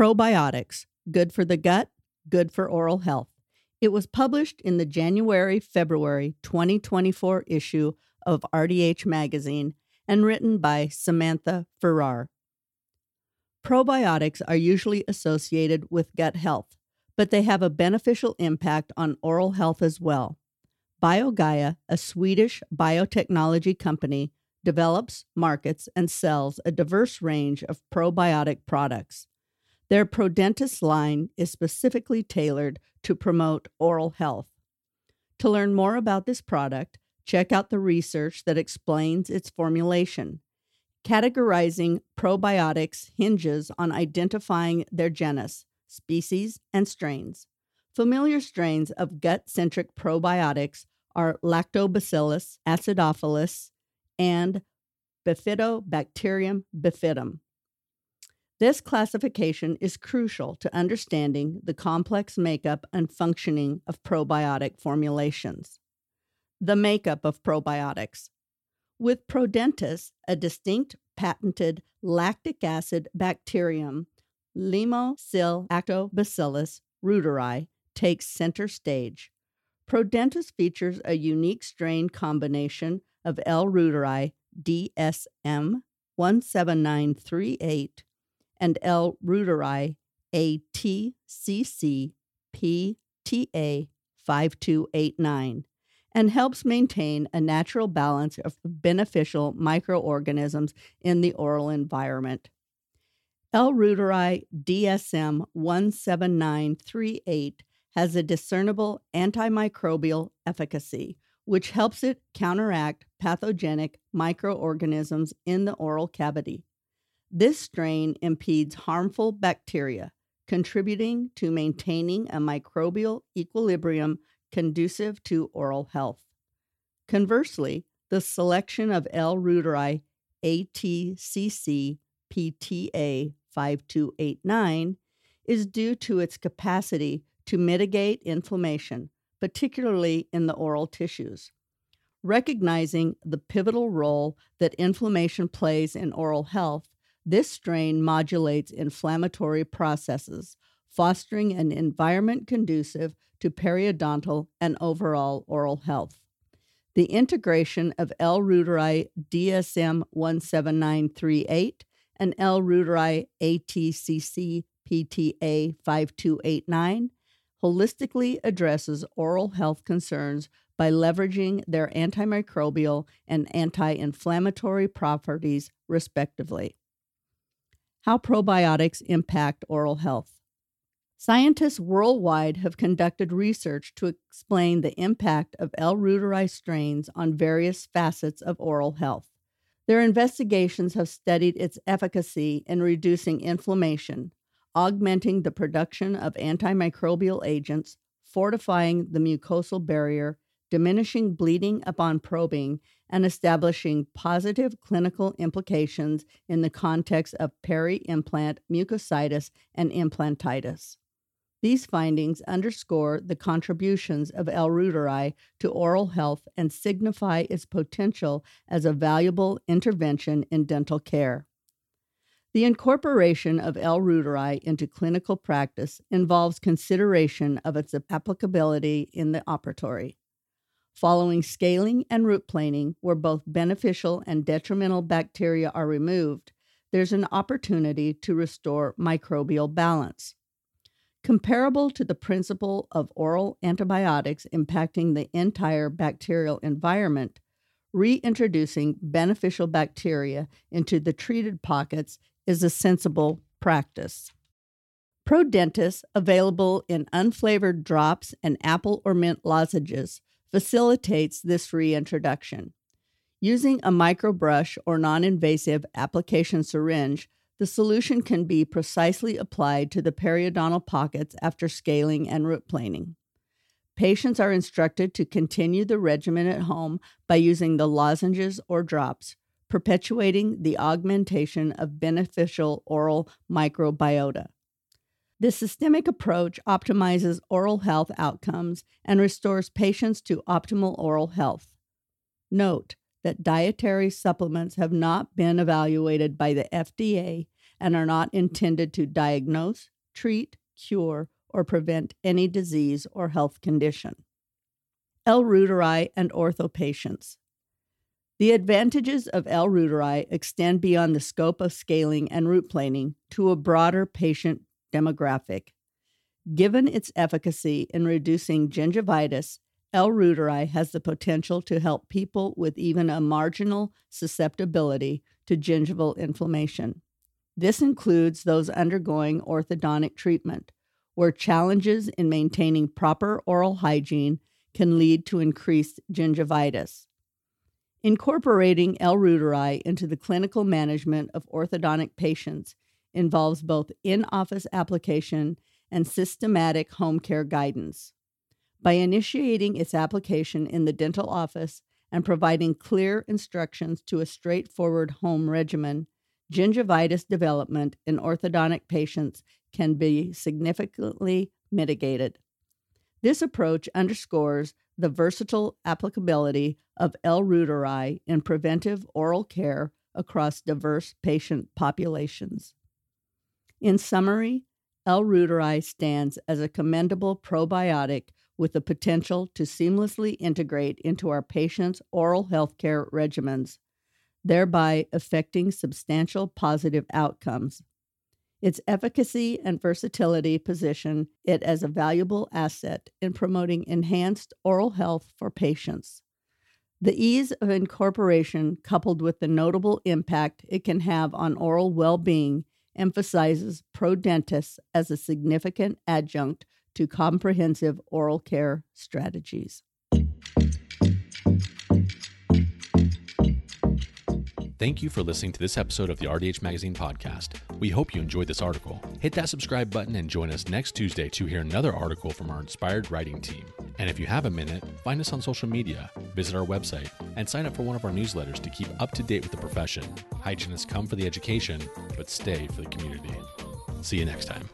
Probiotics Good for the Gut, Good for Oral Health. It was published in the January February 2024 issue of RDH Magazine and written by Samantha Farrar. Probiotics are usually associated with gut health, but they have a beneficial impact on oral health as well. BioGaia, a Swedish biotechnology company, develops, markets, and sells a diverse range of probiotic products. Their Prodentis line is specifically tailored to promote oral health. To learn more about this product, check out the research that explains its formulation. Categorizing probiotics hinges on identifying their genus, species, and strains. Familiar strains of gut centric probiotics are Lactobacillus acidophilus and Bifidobacterium bifidum. This classification is crucial to understanding the complex makeup and functioning of probiotic formulations. The makeup of probiotics. With Prodentis, a distinct patented lactic acid bacterium, Lactobacillus reuteri, takes center stage. Prodentis features a unique strain combination of L. reuteri DSM 17938 and L. reuteri ATCC PTA 5289 and helps maintain a natural balance of beneficial microorganisms in the oral environment. L. reuteri DSM 17938 has a discernible antimicrobial efficacy, which helps it counteract pathogenic microorganisms in the oral cavity. This strain impedes harmful bacteria, contributing to maintaining a microbial equilibrium conducive to oral health. Conversely, the selection of L. reuteri ATCC PTA 5289 is due to its capacity to mitigate inflammation, particularly in the oral tissues. Recognizing the pivotal role that inflammation plays in oral health, this strain modulates inflammatory processes, fostering an environment conducive to periodontal and overall oral health. The integration of L. reuteri DSM 17938 and L. reuteri ATCC PTA 5289 holistically addresses oral health concerns by leveraging their antimicrobial and anti inflammatory properties, respectively. How probiotics impact oral health. Scientists worldwide have conducted research to explain the impact of L. reuteri strains on various facets of oral health. Their investigations have studied its efficacy in reducing inflammation, augmenting the production of antimicrobial agents, fortifying the mucosal barrier, diminishing bleeding upon probing, and establishing positive clinical implications in the context of peri-implant mucositis and implantitis. These findings underscore the contributions of L. reuteri to oral health and signify its potential as a valuable intervention in dental care. The incorporation of L. reuteri into clinical practice involves consideration of its applicability in the operatory. Following scaling and root planing, where both beneficial and detrimental bacteria are removed, there's an opportunity to restore microbial balance. Comparable to the principle of oral antibiotics impacting the entire bacterial environment, reintroducing beneficial bacteria into the treated pockets is a sensible practice. Prodentis, available in unflavored drops and apple or mint lozenges, facilitates this reintroduction. Using a microbrush or non invasive application syringe, The solution can be precisely applied to the periodontal pockets after scaling and root planing. Patients are instructed to continue the regimen at home by using the lozenges or drops, perpetuating the augmentation of beneficial oral microbiota. This systemic approach optimizes oral health outcomes and restores patients to optimal oral health. Note that dietary supplements have not been evaluated by the FDA and are not intended to diagnose, treat, cure, or prevent any disease or health condition. L. reuteri and ortho patients. The advantages of L. reuteri extend beyond the scope of scaling and root planing to a broader patient demographic. Given its efficacy in reducing gingivitis, L. reuteri has the potential to help people with even a marginal susceptibility to gingival inflammation. This includes those undergoing orthodontic treatment, where challenges in maintaining proper oral hygiene can lead to increased gingivitis. Incorporating L. reuteri into the clinical management of orthodontic patients involves both in office application and systematic home care guidance. By initiating its application in the dental office and providing clear instructions to a straightforward home regimen, gingivitis development in orthodontic patients can be significantly mitigated. This approach underscores the versatile applicability of L. reuteri in preventive oral care across diverse patient populations. In summary, L. reuteri stands as a commendable probiotic with the potential to seamlessly integrate into our patients' oral healthcare regimens, thereby affecting substantial positive outcomes. Its efficacy and versatility position it as a valuable asset in promoting enhanced oral health for patients. The ease of incorporation, coupled with the notable impact it can have on oral well being, emphasizes Prodentis as a significant adjunct to comprehensive oral care strategies. Thank you for listening to this episode of the RDH Magazine podcast. We hope you enjoyed this article. Hit that subscribe button and join us next Tuesday to hear another article from our inspired writing team. And if you have a minute, find us on social media, visit our website, and sign up for one of our newsletters to keep up to date with the profession. Hygienists come for the education, but stay for the community. See you next time.